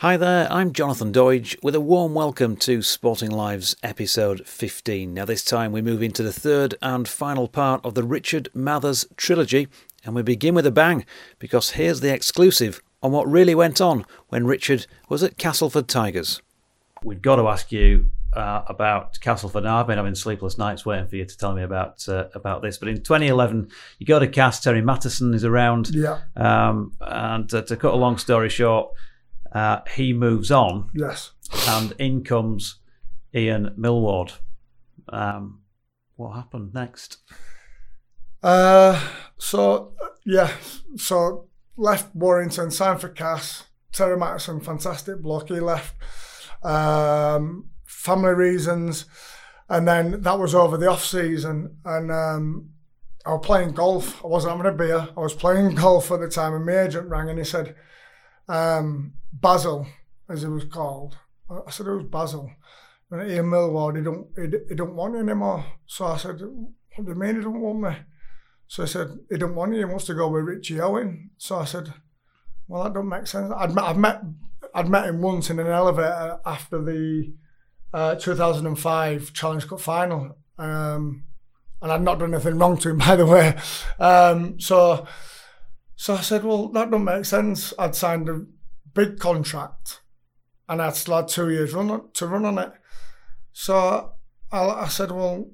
Hi there, I'm Jonathan Doidge with a warm welcome to Sporting Lives episode 15. Now, this time we move into the third and final part of the Richard Mathers trilogy, and we begin with a bang because here's the exclusive on what really went on when Richard was at Castleford Tigers. We've got to ask you uh, about Castleford. Now, I've been having sleepless nights waiting for you to tell me about uh, about this. But in 2011, you go to Cast. Terry Matterson is around. Yeah. Um, and uh, to cut a long story short, uh, he moves on. Yes. And in comes Ian Millward. Um, what happened next? Uh, so yeah, so left Warrington, signed for Cass. Terry Matterson, fantastic bloke. He left. Um, family reasons, and then that was over the off season, and um, I was playing golf. I wasn't having a beer. I was playing golf at the time, and my agent rang and he said, um, Basil, as it was called. I said it was Basil. And Ian Millward, he don't, he, he don't want you anymore. So I said, what do you mean he don't want me? So he said, he don't want you, he wants to go with Richie Owen. So I said, well, that don't make sense. I'd met, I'd met, I'd met him once in an elevator after the uh, 2005 Challenge Cup final. Um, and I'd not done anything wrong to him, by the way. Um, so, so I said, well, that don't make sense. I'd signed a big contract, and still had two years run to run on it. So I, I said, well,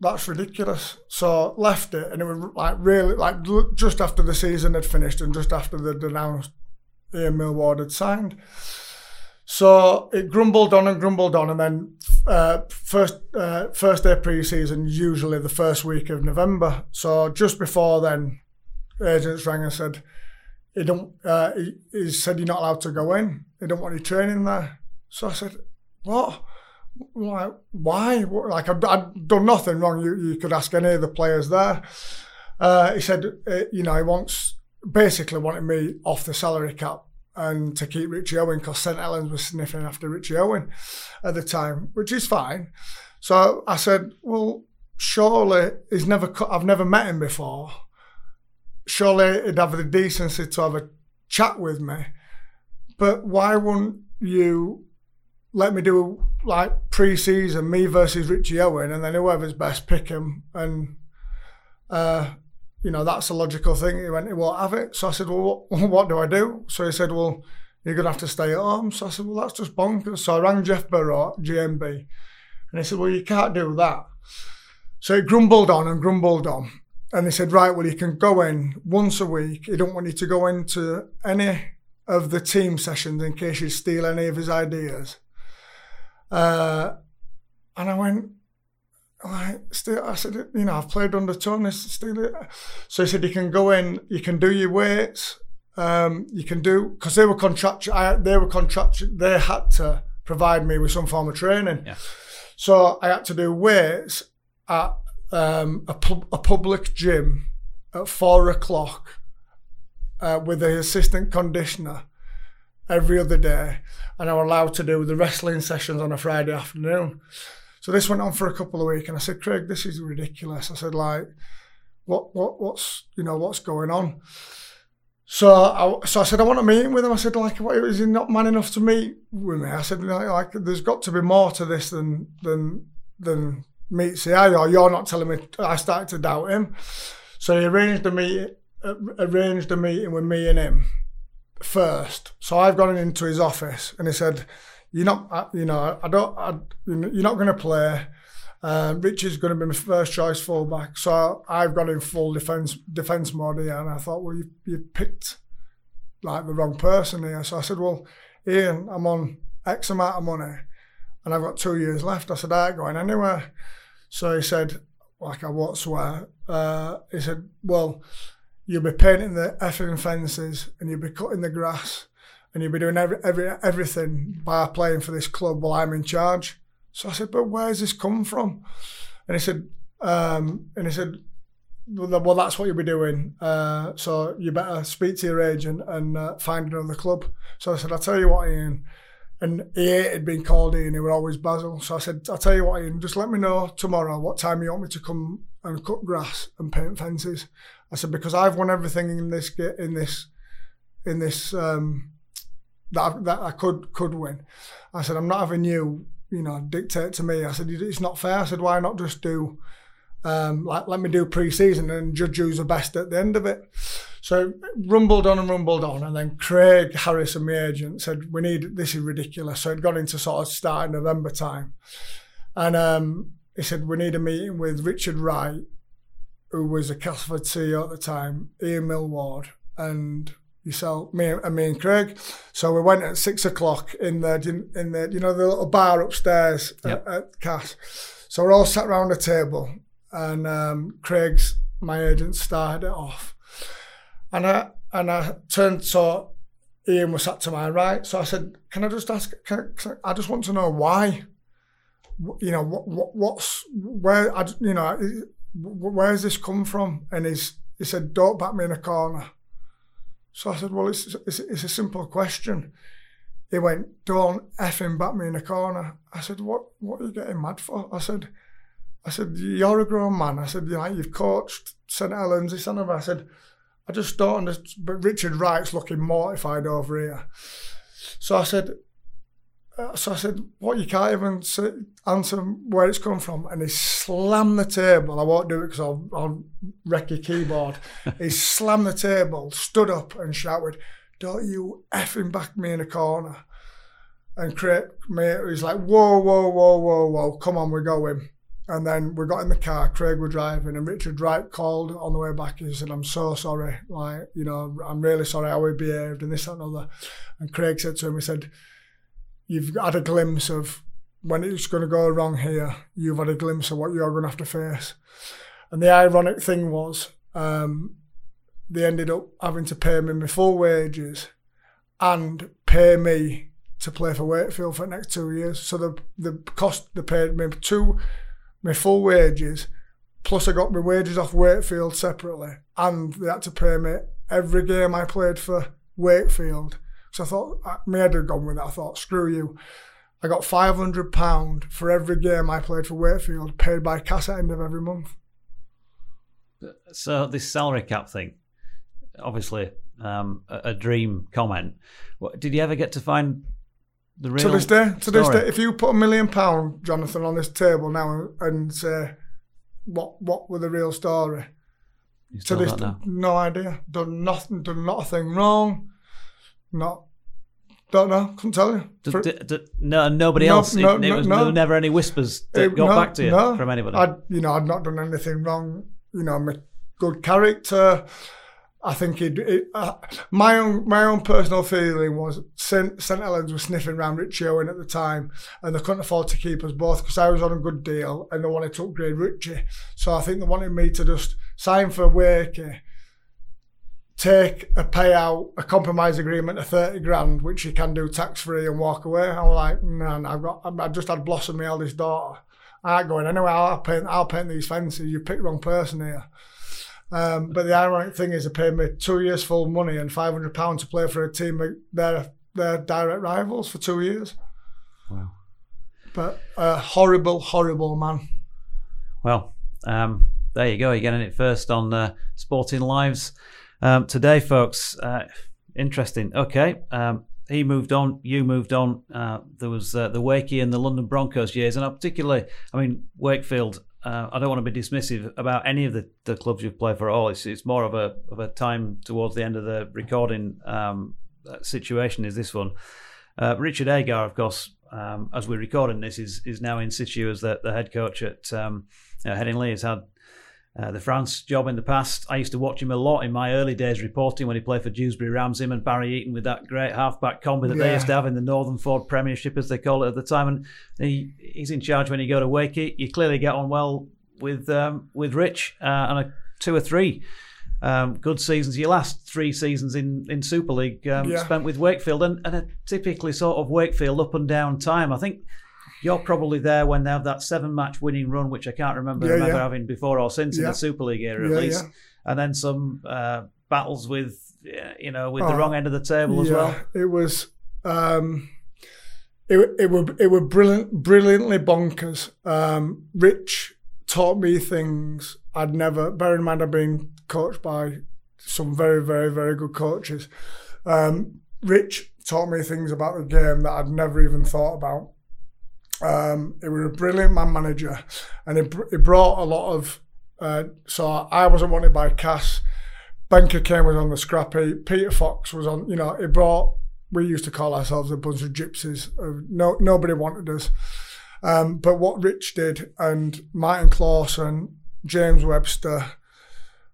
that's ridiculous. So left it, and it was like really like just after the season had finished, and just after they'd announced Ian Millward had signed. So it grumbled on and grumbled on, and then uh, first uh, first day pre-season, usually the first week of November. So just before then, agents rang and said, "He don't." Uh, he, he, said you're not allowed to go in. He don't want you training there. So I said, "What? Like why? Like I've, I've done nothing wrong. You you could ask any of the players there." Uh, he said, uh, "You know, he wants." Basically, wanted me off the salary cap and to keep Richie Owen because St Helens was sniffing after Richie Owen at the time, which is fine. So I said, well, surely he's never. I've never met him before. Surely he'd have the decency to have a chat with me. But why wouldn't you let me do like pre-season, me versus Richie Owen, and then whoever's best pick him and. Uh, you know, that's a logical thing. He went, he won't have it. So I said, well, what, what do I do? So he said, well, you're going to have to stay at home. So I said, well, that's just bonkers. So I rang Jeff Burrow, GMB, and he said, well, you can't do that. So he grumbled on and grumbled on. And he said, right, well, you can go in once a week. He don't want you to go into any of the team sessions in case you steal any of his ideas. Uh, and I went, like still I said you know I've played under Tony still so he said you can go in you can do your weights um, you can do because they were contractual they were contractual they had to provide me with some form of training yeah. so I had to do weights at um, a, a public gym at four o'clock uh, with the assistant conditioner every other day and I was allowed to do the wrestling sessions on a Friday afternoon so this went on for a couple of weeks, and I said, Craig, this is ridiculous. I said, like, what, what, what's, you know, what's going on? So I, so I said, I want a meeting with him. I said, like, what, is he not man enough to meet with me? I said, like, like there's got to be more to this than than than meet eye, or you're not telling me. I started to doubt him. So he arranged a meet, arranged a meeting with me and him first. So I've gone into his office, and he said you're not, you know, I don't, I, you're not going to play. Uh, Richard's going to be my first choice fullback, so I've got in full defence defence mode here, and I thought, well, you you picked like the wrong person here. So I said, well, Ian, I'm on X amount of money, and I've got two years left. I said, I ain't going anywhere. So he said, like I won't. Uh, he said, well, you'll be painting the effing fences and you'll be cutting the grass and you'll be doing every, every everything by playing for this club while I'm in charge. So I said, but where's this come from? And he said, um, and he said, well, that's what you'll be doing. Uh, so you better speak to your agent and uh, find another club. So I said, I'll tell you what, Ian. And he hated being called Ian. He was always Basil. So I said, I'll tell you what, Ian, just let me know tomorrow what time you want me to come and cut grass and paint fences. I said, because I've won everything in this in this in this um, that I, that I could could win. I said, I'm not having you, you know, dictate to me. I said, it's not fair. I said, why not just do, um, like, let me do pre-season and judge who's the best at the end of it. So rumbled on and rumbled on, and then Craig Harrison, my agent, said, "We need this is ridiculous." So it got into sort of start of November time, and um, he said, "We need a meeting with Richard Wright, who was a Castleford CEO at the time, Ian Millward, and yourself, me and me and Craig. So we went at six o'clock in the in the you know the little bar upstairs yep. at, at Cass. So we're all sat around a table, and um, Craig's my agent started it off, and I and I turned so Ian was sat to my right. So I said, "Can I just ask? I, can I, I just want to know why." You know what, what what's where I you know where's this come from? And he's he said, "Don't back me in a corner." So I said, well, it's, it's, it's a simple question. He went, don't effing back me in a corner. I said, what, what are you getting mad for? I said, I said, you're a grown man. I said, you know, you've coached St. Helens, this and that. I said, I just don't understand. But Richard Wright's looking mortified over here. So I said, uh, so I said, what, you can't even say, answer where it's come from? And he slammed the table. I won't do it because I'll, I'll wreck your keyboard. he slammed the table, stood up and shouted, don't you effing back me in a corner. And Craig, mate, was like, whoa, whoa, whoa, whoa, whoa, come on, we're going. And then we got in the car, Craig were driving, and Richard Wright called on the way back. and He said, I'm so sorry. Like, you know, I'm really sorry how we behaved and this and other. And Craig said to him, he said, you've had a glimpse of when it's going to go wrong here, you've had a glimpse of what you're going to have to face. And the ironic thing was, um, they ended up having to pay me my full wages and pay me to play for Wakefield for the next two years. So the the cost they paid me two my full wages, plus I got my wages off Wakefield separately, and they had to pay me every game I played for Wakefield so I thought, uh, my head had gone with that. I thought, screw you. I got £500 for every game I played for Wakefield, paid by cash at end of every month. So this salary cap thing, obviously um, a, a, dream comment. Did you ever get to find the real? To this day, to story? this day, if you put a million pound, Jonathan, on this table now and say, what what were the real story? to this, day, no idea. Done nothing. Done not a thing wrong. Not don't know. Couldn't tell you. D- d- d- no, nobody no, else. No, it, it was, no. There were never any whispers that it, got back to you from anybody. I'd, you know, I'd not done anything wrong. You know, I'm a good character. I think it, uh, my own my own personal feeling was St St Helens was sniffing around Richie Owen at the time, and they couldn't afford to keep us both because I was on a good deal and they wanted to upgrade Richie. So I think they wanted me to just sign for Wakey take a payout, a compromise agreement of 30 grand, which you can do tax free and walk away. I was like, no, I've got, I've just had Blossom, my eldest daughter. I ain't going anyway. I'll paint, I'll paint these fences. You picked the wrong person here. Um, but the ironic thing is, they paid me two years full money and five hundred pounds to play for a team they're they're direct rivals for two years. Wow! But a horrible, horrible man. Well, um, there you go. You're getting it first on uh, Sporting Lives. Um, today, folks, uh, interesting. Okay, um, he moved on, you moved on. Uh, there was uh, the Wakey and the London Broncos years, and I particularly, I mean, Wakefield. Uh, I don't want to be dismissive about any of the, the clubs you've played for at all. It's, it's more of a of a time towards the end of the recording um, situation. Is this one? Uh, Richard Agar, of course, um, as we're recording this, is is now in situ as the, the head coach at um, uh, Headingley. Has had uh, the France job in the past. I used to watch him a lot in my early days reporting when he played for Dewsbury Rams, him and Barry Eaton with that great halfback combi that yeah. they used to have in the Northern Ford Premiership, as they call it at the time. And he, he's in charge when you go to Wakey. You clearly get on well with um, with Rich uh, and a two or three um, good seasons. Your last three seasons in, in Super League um, yeah. spent with Wakefield and, and a typically sort of Wakefield up and down time. I think you're probably there when they have that seven match winning run, which I can't remember, yeah, remember yeah. having before or since in the Super League era at least. And then some uh, battles with, you know, with the oh, wrong end of the table as well. It was. Um, it, it were it were brilliant, brilliantly bonkers. Um, Rich taught me things I'd never. Bear in mind, I've been coached by some very, very, very good coaches. Um, Rich taught me things about the game that I'd never even thought about. Um, he was a brilliant man manager, and he, he brought a lot of. Uh, so I wasn't wanted by Cass. Ben Cockayne was on the scrappy. Peter Fox was on. You know, he brought. We used to call ourselves a bunch of gypsies. No, nobody wanted us. Um, but what Rich did, and Martin Clausen, James Webster,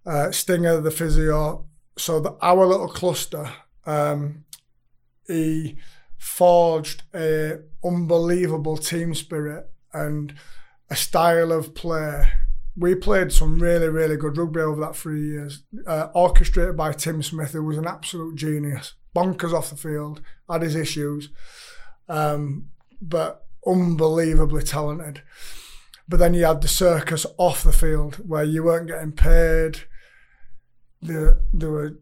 uh, Stinger, the physio, so the, our little cluster, um, he forged a unbelievable team spirit and a style of play. We played some really, really good rugby over that three years, uh, orchestrated by Tim Smith, who was an absolute genius. Bonkers off the field, had his issues, um, but unbelievably talented. But then you had the circus off the field where you weren't getting paid. There, there were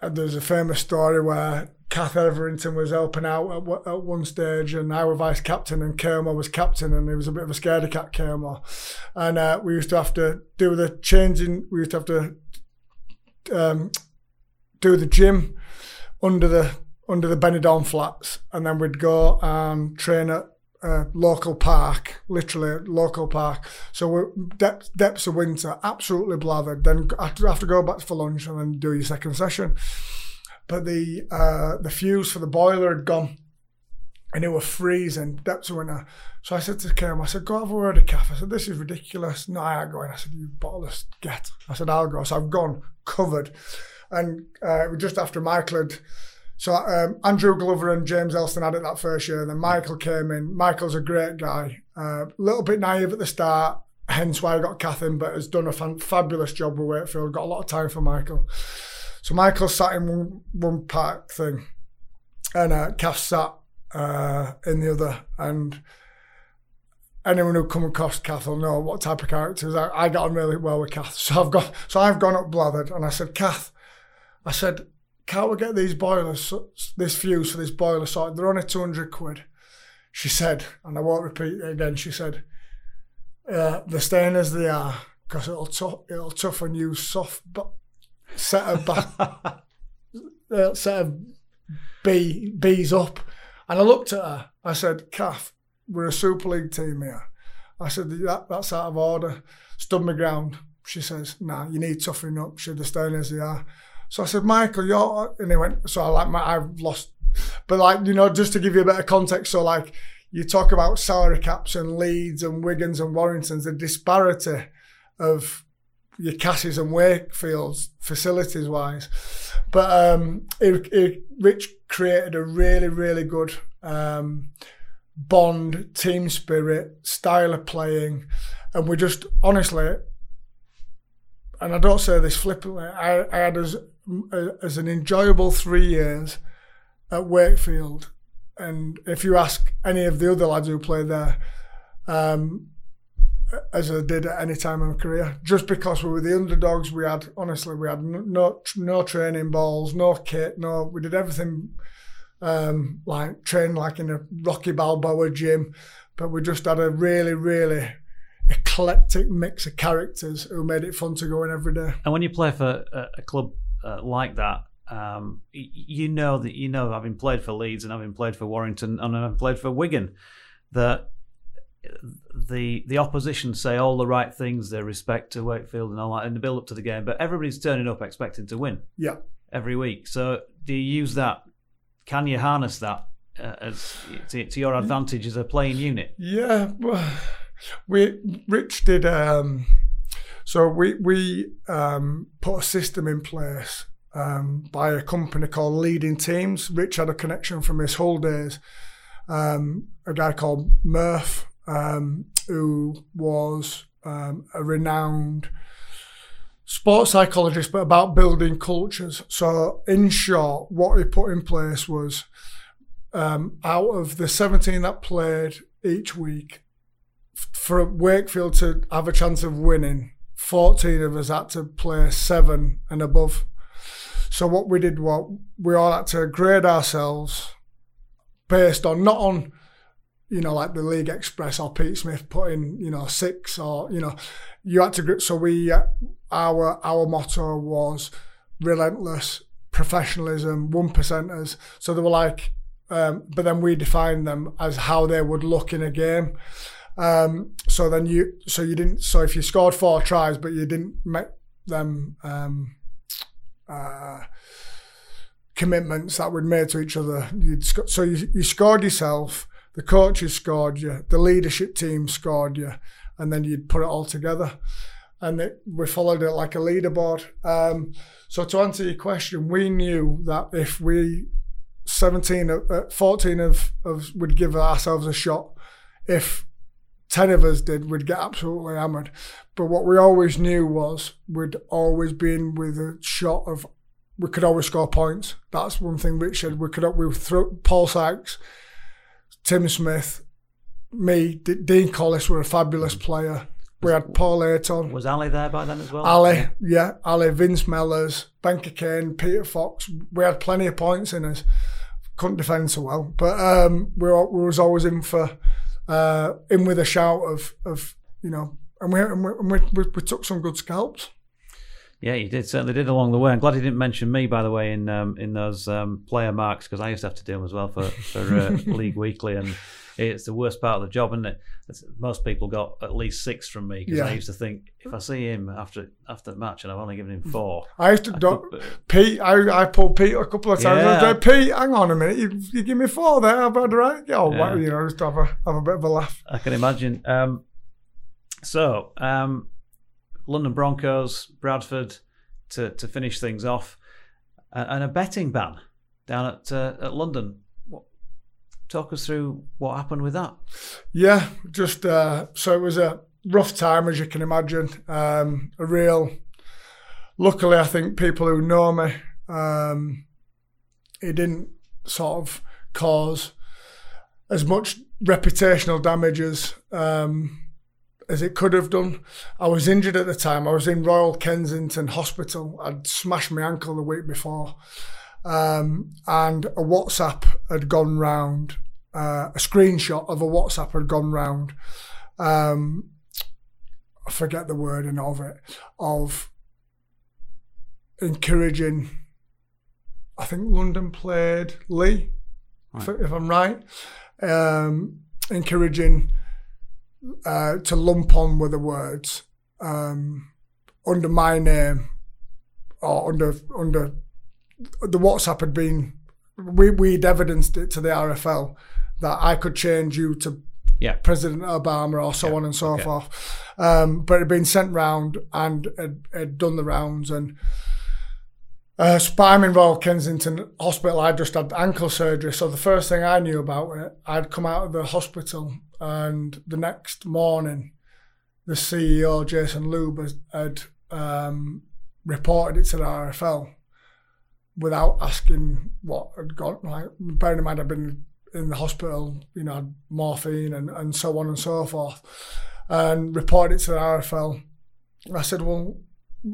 there's a famous story where Kath Hetherington was helping out at, at one stage, and I was vice captain, and Kermo was captain, and he was a bit of a scaredy cat, Kermo. And uh, we used to have to do the changing, we used to have to um, do the gym under the under the Benidorm flats, and then we'd go and train at a local park, literally local park. So we're depths, depths of winter, absolutely blathered. Then have to go back for lunch and then do your second session but the uh, the fuse for the boiler had gone and it was freezing, depths of winter. So I said to Kim, I said, go have a word of Kath. I said, this is ridiculous. No, I ain't going. I said, you bottleless get. I said, I'll go. So I've gone covered. And uh, just after Michael had, so um, Andrew Glover and James Elston had it that first year. And then Michael came in. Michael's a great guy. A uh, little bit naive at the start, hence why I got Kath in, but has done a fan- fabulous job with Wakefield. Got a lot of time for Michael. So Michael sat in one, one part thing, and uh, Kath sat uh, in the other. And anyone who come across Kath will know what type of characters. I, I got on really well with Kath, so I've got so I've gone up blathered, and I said, Kath, I said, can't we get these boilers, this fuse for this boiler sorted? They're only two hundred quid. She said, and I won't repeat it again. She said, uh, "They're as they are because it'll t- it'll toughen you soft, but set of ba- uh, set of B B's up, and I looked at her. I said, "Kath, we're a Super League team here." I said, that, "That's out of order." Stood my ground. She says, "Nah, you need toughening up. Should have stayed as they are." So I said, "Michael, you're," and he went. So I like my, I've lost, but like you know, just to give you a bit of context. So like you talk about salary caps and Leeds and Wigans and Warringtons, the disparity of your Casses and Wakefields facilities wise. But um, it, it, Rich created a really, really good um, bond, team spirit, style of playing. And we just, honestly, and I don't say this flippantly, I, I had as, as an enjoyable three years at Wakefield. And if you ask any of the other lads who played there, um, as I did at any time in my career. Just because we were the underdogs, we had honestly we had no no training balls, no kit, no. We did everything um, like train like in a Rocky Balboa gym, but we just had a really really eclectic mix of characters who made it fun to go in every day. And when you play for a, club uh, like that. Um, you know that you know having played for Leeds and having played for Warrington and having played for Wigan that the the opposition say all the right things, they respect to Wakefield and all that in the build up to the game, but everybody's turning up expecting to win. Yeah. Every week. So do you use that? Can you harness that uh, as to, to, your advantage as a playing unit? Yeah. Well, we Rich did. Um, so we we um, put a system in place um, by a company called Leading Teams. Rich had a connection from his Hull days. Um, a guy called Murph um, who was um, a renowned sports psychologist, but about building cultures. So, in short, what he put in place was um, out of the 17 that played each week, for Wakefield to have a chance of winning, 14 of us had to play seven and above. So what we did was we all had to grade ourselves based on not on you know, like the League Express or Pete Smith put in, you know, six or, you know, you had to, so we, uh, our, our motto was relentless professionalism, one percenters. So they were like, um, but then we defined them as how they would look in a game. Um, so then you, so you didn't. So if you scored four tries, but you didn't make them um, uh, commitments that we'd made to each other, you'd sc- so you, you scored yourself. The coaches scored you. The leadership team scored you, and then you'd put it all together. And it, we followed it like a leaderboard. Um, so to answer your question, we knew that if we 17, uh, 14 of, of would give ourselves a shot. If 10 of us did, we'd get absolutely hammered. But what we always knew was we'd always been with a shot of, we could always score points. That's one thing Richard, we could, we throw Paul Sykes, Tim Smith, me, D- Dean Collis were a fabulous player. We had Paul Aiton. Was Ali there by then as well? Ali, yeah, Ali, Vince Mellors, Ben Cockayne, Peter Fox. We had plenty of points in us. Couldn't defend so well, but um, we, were, we was always in for uh, in with a shout of of you know, and we and we, we, we took some good scalps. Yeah, you did certainly did along the way. I'm glad he didn't mention me, by the way, in um, in those um, player marks because I used to have to do them as well for for uh, League Weekly, and it's the worst part of the job, isn't it? most people got at least six from me because yeah. I used to think if I see him after after the match and I've only given him four. I used to I do, could, uh, Pete. I, I pulled Pete a couple of times. Yeah. I said, Pete, hang on a minute, you, you give me four there. I've had right. Oh, yeah. you know, just have a have a bit of a laugh. I can imagine. Um, so, um, London Broncos, Bradford, to to finish things off, and a betting ban down at uh, at London talk us through what happened with that. Yeah, just uh, so it was a rough time, as you can imagine. Um, a real. Luckily, I think people who know me, um, it didn't sort of cause as much reputational damage as um, as it could have done. I was injured at the time. I was in Royal Kensington Hospital. I'd smashed my ankle the week before um, and a WhatsApp had gone round, uh, a screenshot of a WhatsApp had gone round. Um, I forget the wording of it, of encouraging. I think London played Leigh, right. if I'm right, um, encouraging uh, to lump on with the words um, under my name or under under the WhatsApp had been we we'd evidenced it to the RFL that I could change you to yeah. President Obama or so yeah. on and so okay. forth. Um, but it had been sent round and had, had done the rounds and. Uh, so I'm in Royal Kensington Hospital. I just had ankle surgery, so the first thing I knew about it, I'd come out of the hospital, and the next morning, the CEO Jason Lube had um, reported it to the RFL without asking what had gone. Like, bearing in mind, I'd been in the hospital, you know, had morphine and, and so on and so forth, and reported it to the RFL. I said, well,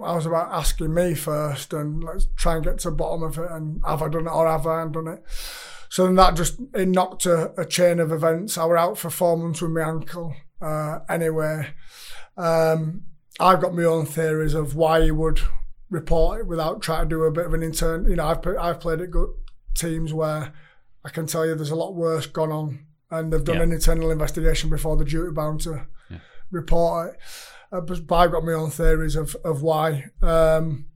I was about asking me first, and let's try and get to the bottom of it, and have I done it or have I done it? So then that just it knocked a, a chain of events. I were out for four months with my ankle. Uh, anyway, um, I've got my own theories of why you would report it without trying to do a bit of an intern. You know, I've I've played at good teams where I can tell you there's a lot worse gone on, and they've done yeah. an internal investigation before the duty bound to yeah. Report it. Uh, but, I've got my own theories of of why. Um,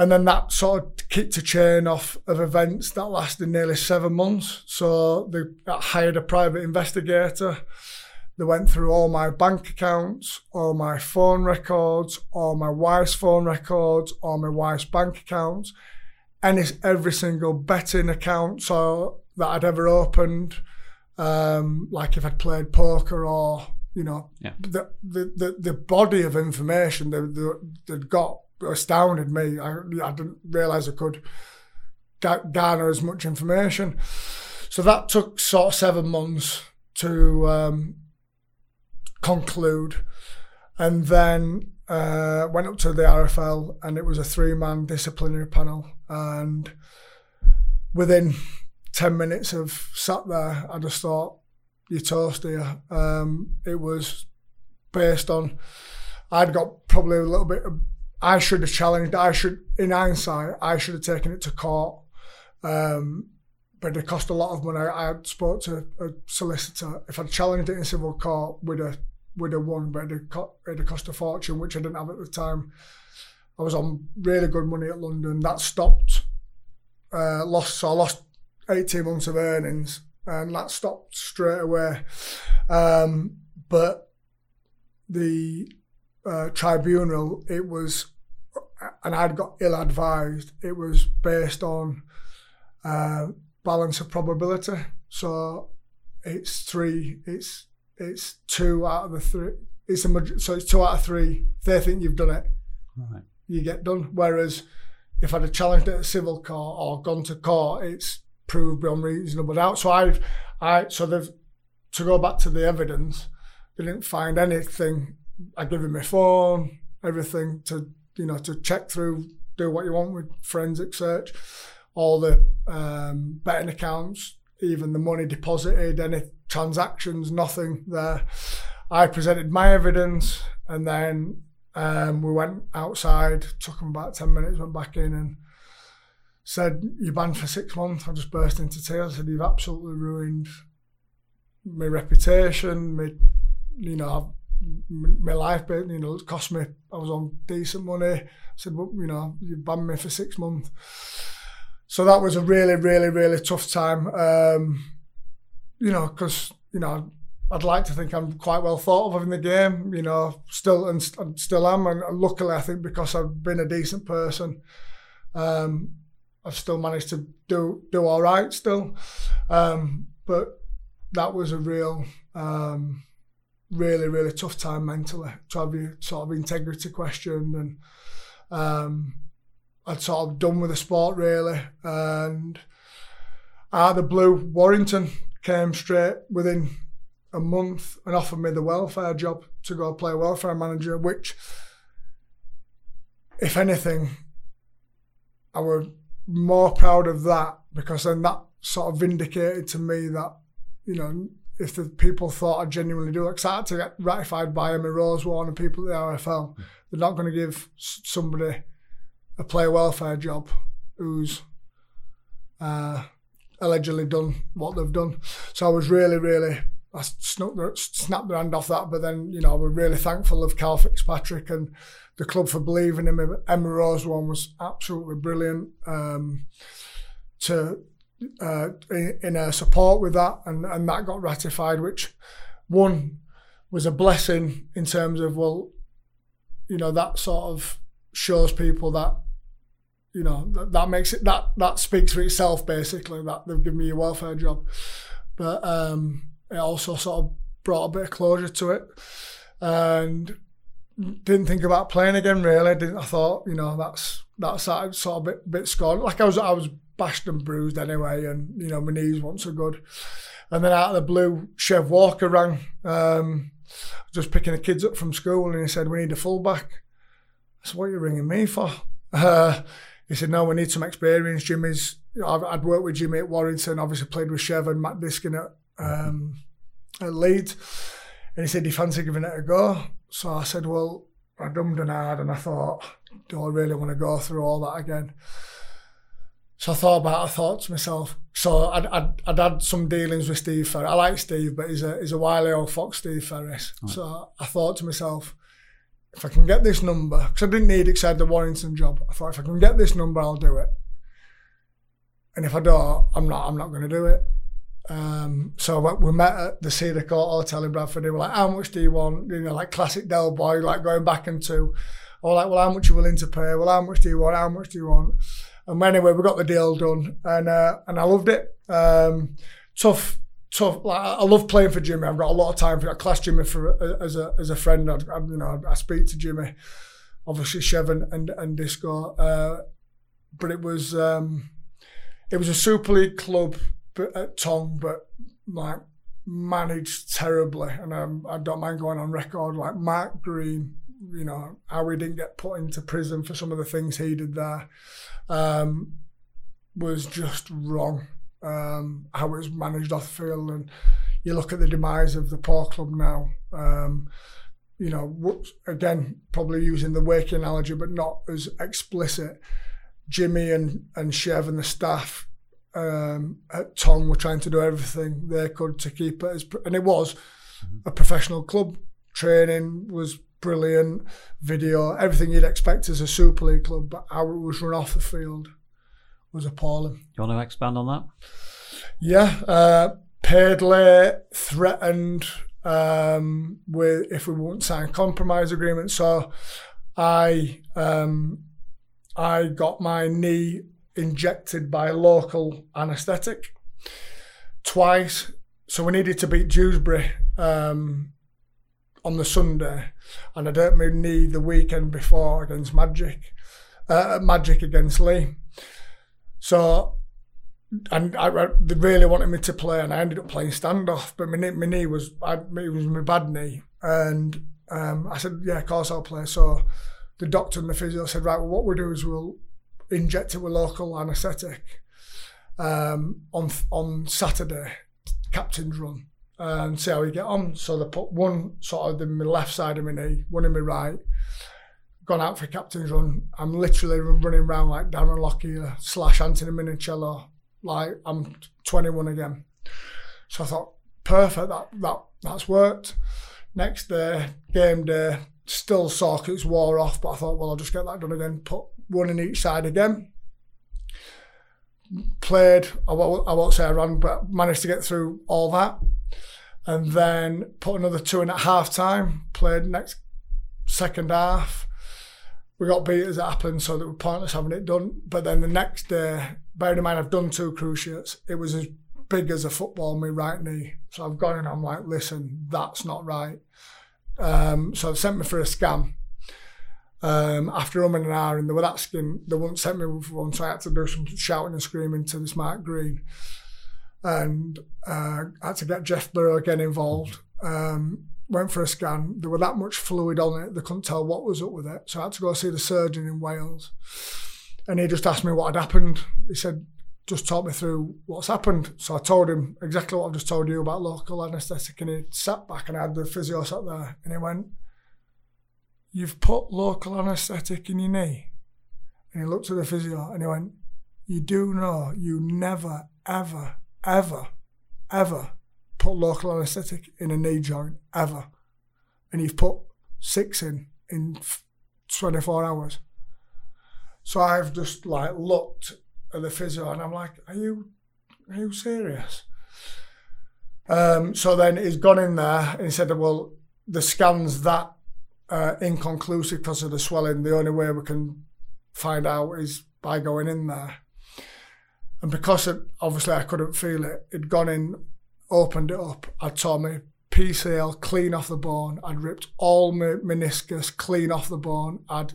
and then that sort of kicked a chain off of events that lasted nearly seven months. So they hired a private investigator they went through all my bank accounts, all my phone records, all my wife's phone records, all my wife's bank accounts, and it's every single betting account so that I'd ever opened. Um, like if I'd played poker or you know, yeah. the, the, the the body of information that they'd got astounded me. I, I didn't realize I could garner as much information. So that took sort of seven months to um, conclude. And then uh, went up to the RFL, and it was a three man disciplinary panel. And within 10 minutes of sat there, I just thought, you're toast here. Um, it was based on, I'd got probably a little bit of, I should have challenged, I should, in hindsight, I should have taken it to court. Um, but it cost a lot of money. I, spoke to a solicitor. If I'd challenged it in civil court, we'd have we'd have won, but it'd, it'd cost a fortune, which I didn't have at the time. I was on really good money at London. That stopped. Uh, lost, so I lost 18 months of earnings, and that stopped straight away. Um, but the uh, tribunal, it was, and I'd got ill advised. It was based on uh, balance of probability. So it's three. It's it's two out of the three. It's a so it's two out of three. They think you've done it. Right. You get done. Whereas if I'd have challenged it at civil court or gone to court, it's proved beyond reasonable doubt. So I, I so they've to go back to the evidence. They didn't find anything. I give him my phone, everything to you know to check through, do what you want with forensic search, all the um, betting accounts, even the money deposited, any transactions, nothing there. I presented my evidence and then um, we went outside, took them about 10 minutes, went back in and said, You're banned for six months. I just burst into tears. I said, You've absolutely ruined my reputation, my, you know, my life, but, you know, it cost me, I was on decent money. I said, Well, you know, you banned me for six months. So that was a really, really, really tough time. Um, you know, because you know I'd like to think I'm quite well thought of in the game. You know, still and, and still am, and luckily I think because I've been a decent person, um, I've still managed to do do all right still. Um, but that was a real, um, really, really tough time mentally to have your sort of integrity questioned and. Um, I'd sort of done with the sport really, and out of the blue, Warrington came straight within a month and offered me the welfare job to go play welfare manager, which, if anything, I was more proud of that because then that sort of vindicated to me that, you know, if the people thought I genuinely do, like, to get ratified by Emma Rosewarne and people at the RFL, they're not going to give somebody a player welfare job who's uh, allegedly done what they've done. So I was really, really, I snuck the, snapped the hand off that. But then, you know, I was really thankful of Karl Fitzpatrick and the club for believing in him. Emma Rosewarne was absolutely brilliant um, to uh, in, in her support with that, and, and that got ratified, which one was a blessing in terms of well, you know, that sort of shows people that you know that, that makes it that that speaks for itself basically that they've given me a welfare job but um, it also sort of brought a bit of closure to it and didn't think about playing again really didn't I thought you know that's that's that sort of bit bit scorned like I was I was bashed and bruised anyway and you know my knees weren't so good and then out of the blue Chev Walker rang um, just picking the kids up from school and he said we need a fullback I said what are you ringing me for uh, he said, no, we need some experience. Jimmy's, you know, I'd worked with Jimmy at Warrington, obviously played with Chev and Matt Diskin at, um, at Leeds. And he said, do you fancy giving it a go? So I said, well, I dummed and hard and I thought, do I really want to go through all that again? So I thought about it, I thought to myself, so I'd, I'd, I'd had some dealings with Steve Ferres. I like Steve, but he's a, he's a wily old fox, Steve Ferres. Right. So I thought to myself, if I can get this number, because I didn't need it because I had the Warrington job. I thought if I can get this number, I'll do it. And if I don't, I'm not. I'm not going to do it. Um, so we met at the Cedar Court Hotel in Bradford. They were like, "How much do you want?" You know, like classic Del Boy, like going back into. Or like, "Well, how much are you willing to pay?" Well, how much do you want? How much do you want? And anyway, we got the deal done, and uh, and I loved it. Um, tough tough. Like I love playing for Jimmy. I've got a lot of time for. I class Jimmy for as a as a friend. I, I you know I speak to Jimmy, obviously Chevin and and Disco. Uh, but it was um, it was a Super League club at Tong, but like managed terribly, and um, I don't mind going on record. Like Marc Green, you know how he didn't get put into prison for some of the things he did there um, was just wrong um, how it was managed off the field, and you look at the demise of the Paw Club now. Um, you know, again, probably using the waking analogy, but not as explicit. Jimmy and and Chev and the staff um, at Tong were trying to do everything they could to keep it as, and it was a professional club. Training was brilliant, video, everything you'd expect as a Super League club, but how it was run off the field was appalling. You want to expand on that? Yeah, uh, Paisley threatened um, with if we won't sign compromise agreement. So I um, I got my knee injected by local anaesthetic twice. So we needed to beat Dewsbury um, on the Sunday, and I hurt my knee the weekend before against Magic, uh, Magic against Leigh. So, and I, I, they really wanted me to play, and I ended up playing standoff. But my knee, my knee was, I, it was my bad knee, and um, I said, yeah, of course I'll play. So the doctor and the physio said, right, well, what we'll do is we'll inject it with local anaesthetic um, on on Saturday, captain's run, and see how we get on. So they put one sort of in my left side of my knee, one in my right. Gone out for captain's run. I'm literally running around like Darren Lockyer slash Anthony Minichiello. Like I'm 21 again. So I thought, perfect, that that that's worked. Next day, game day, still sore it's wore off, but I thought, well, I'll just get that done again. Put one in each side again. Played, I won't, I won't say I ran, but managed to get through all that. And then put another two in at half time, played next second half. We got beat as it happened, so that we're pointless having it done. But then the next day, bearing in mind I've done two cruciates, it was as big as a football in my right knee. So I've gone and I'm like, listen, that's not right. Um, so they sent me for a scan. Um, after umming an hour, and they were asking, they wouldn't send me for one, so I had to do some shouting and screaming to this Marc Green. And uh, I had to get Jeff Burrow again involved. Um, went for a scan. There were that much fluid on it, they couldn't tell what was up with it. So I had to go see the surgeon in Wales. And he just asked me what had happened. He said, just talk me through what's happened. So I told him exactly what I've just told you about local anaesthetic, and he sat back and I had the physio sat there, and he went, "You've put local anaesthetic in your knee," and he looked at the physio and he went, "You do know you never, ever, ever, ever put local anaesthetic in a knee joint ever, and you've put six in in 24 hours." So I've just like looked at the physio, and I'm like, "Are you, are you serious?" Um, so then he's gone in there and he said, "Well, the scans that uh, inconclusive because of the swelling. The only way we can find out is by going in there." And because it, obviously I couldn't feel it, it'd gone in, opened it up. I tore my PCL clean off the bone. I'd ripped all my meniscus clean off the bone. I'd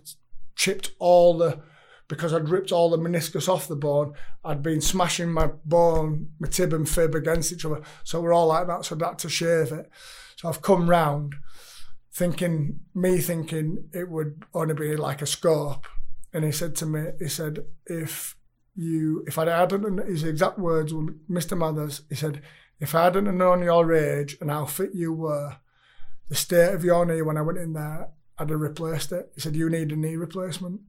chipped all the because I'd ripped all the meniscus off the bone. I'd been smashing my bone, my tib and fib against each other. So we're all like that. So I'd had to shave it. So I've come round thinking, me thinking it would only be like a scope. And he said to me, he said, if you, if I hadn't, his exact words were, Mr. Mathers, he said, if I hadn't known your age and how fit you were, the state of your knee when I went in there, I'd have replaced it. He said, you need a knee replacement.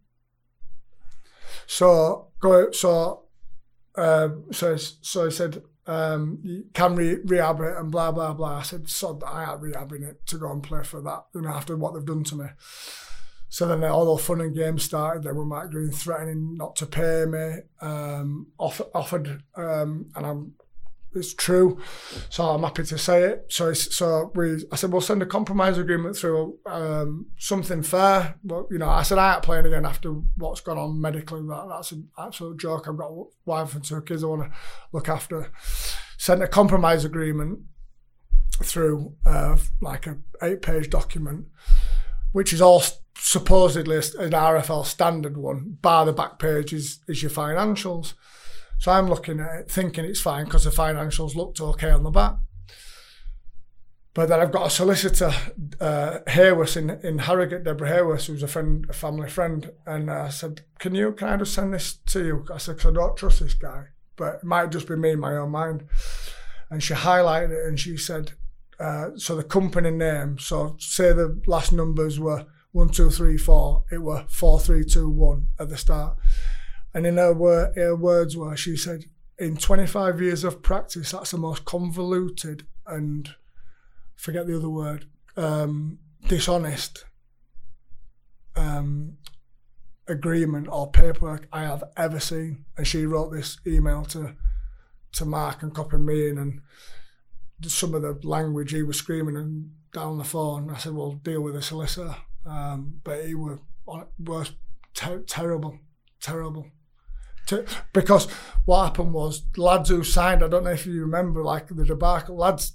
So go so um, so so I said um, can re- rehab it and blah blah blah. I said so I am rehabbing it to go and play for that. You know after what they've done to me. So then all the fun and games started. They were Marc Green threatening not to pay me, um, offer, offered, um, and I'm it's true. So I'm happy to say it. So so we I said we'll send a compromise agreement through um, something fair. But you know I said I ain't playing again after what's gone on medically. That that's an absolute joke. I've got a wife and two kids I want to look after. Sent a compromise agreement through uh, like a eight page document, which is all supposedly an RFL standard one. Bar the back page is, is your financials. So I'm looking at it thinking it's fine because the financials looked okay on the back. But then I've got a solicitor, uh, Hayworth in, in Harrogate, Deborah Hayworth, who's a friend, a family friend, and I said, "Can you, can I just send this to you?" I said, "Cause I don't trust this guy, but it might just be me in my own mind." And she highlighted it and she said, uh, "So the company name, so say the last numbers were one, two, three, four, it were four, three, two, one at the start." And in her, wor- her words were, she said, in 25 years of practice, that's the most convoluted and forget the other word, um, dishonest um, agreement or paperwork I have ever seen. And she wrote this email to to Marc and copied me in, and some of the language he was screaming and down the phone. I said, "Well, deal with the solicitor," um, but he was was ter- terrible, terrible. To, because what happened was lads who signed, I don't know if you remember, like the debacle, lads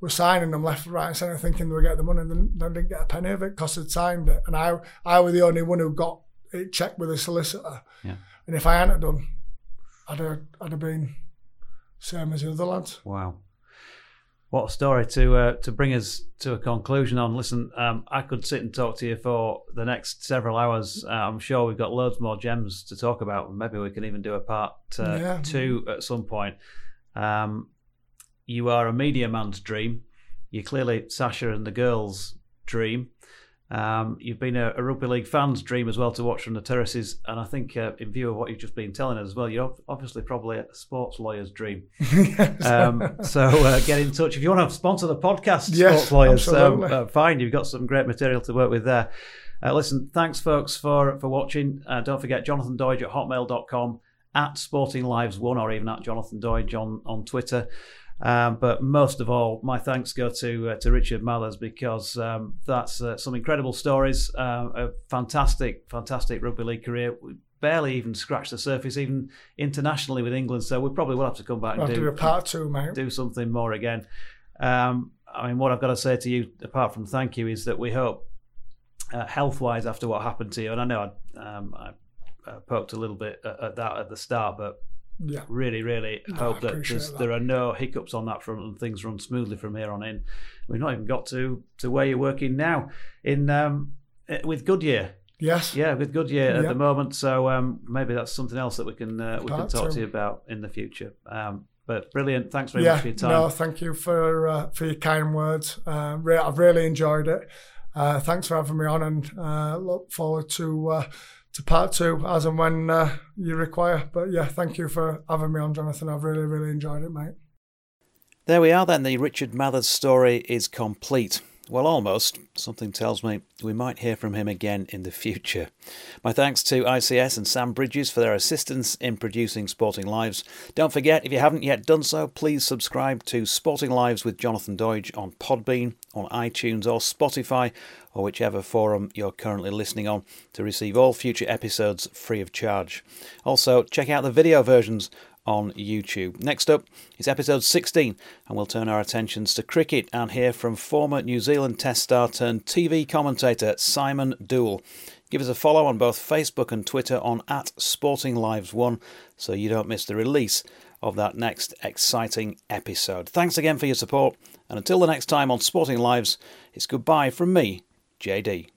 were signing them left, right, and centre, thinking they would get the money, and then they didn't get a penny of it because they'd signed it. And I, I was the only one who got it checked with a solicitor. Yeah. And if I hadn't done, I'd have, I'd have been same as the other lads. Wow. What a story to uh, to bring us to a conclusion on. Listen, um, I could sit and talk to you for the next several hours. Uh, I'm sure we've got loads more gems to talk about. Maybe we can even do a part uh, Yeah. two at some point. Um, you are a media man's dream. You're clearly Sasha and the girls' dream. Um, you've been a, a rugby league fan's dream as well to watch from the terraces, and I think uh, in view of what you've just been telling us as well, you're obviously probably a sports lawyer's dream. Um, so uh, get in touch if you want to sponsor the podcast, Yes, Sports Lawyers. Um, uh, fine, you've got some great material to work with there. Uh, listen, thanks, folks, for for watching. Uh, don't forget Jonathan Doidge at hotmail.com, at Sporting Lives One, or even at Jonathan Doidge on on Twitter. Um, but most of all, my thanks go to uh, to Richard Mathers because um, that's uh, some incredible stories. Uh, a fantastic, fantastic rugby league career. We barely even scratched the surface, even internationally with England. So we probably will have to come back I'll and do a part two, mate. do something more again. Um, I mean, what I've got to say to you, apart from thank you, is that we hope, uh, health wise, after what happened to you, and I know I, um, I uh, poked a little bit at, at that at the start, but Yeah. really, really No, hope that, that. there are no hiccups on that front and things run smoothly from here on in. We've not even got to, to where you're working now in um, eh, with Goodyear. Yes. Yeah, with Goodyear at the moment. So um, maybe that's something else that we can uh, we can talk to you about in the future. Um, but brilliant. Thanks very yeah. much for your time. No, thank you for uh, for your kind words. Uh, re- I've really enjoyed it. Uh, thanks for having me on, and uh, look forward to uh, to part two as and when uh, you require. But yeah, thank you for having me on, Jonathan. I've really really enjoyed it, mate. There we are then. The Richard Mathers story is complete. Well, almost. Something tells me we might hear from him again in the future. My thanks to ICS and Sam Bridges for their assistance in producing Sporting Lives. Don't forget, if you haven't yet done so, please subscribe to Sporting Lives with Jonathan Doidge on Podbean, on iTunes, or Spotify, or whichever forum you're currently listening on to receive all future episodes free of charge. Also, check out the video versions on YouTube. Next up is episode 16, and we'll turn our attentions to cricket and hear from former New Zealand Test star turned TV commentator Simon Doull. Give us a follow on both Facebook and Twitter on at Sporting Lives One so you don't miss the release of that next exciting episode. Thanks again for your support, and until the next time on Sporting Lives, it's goodbye from me, JD.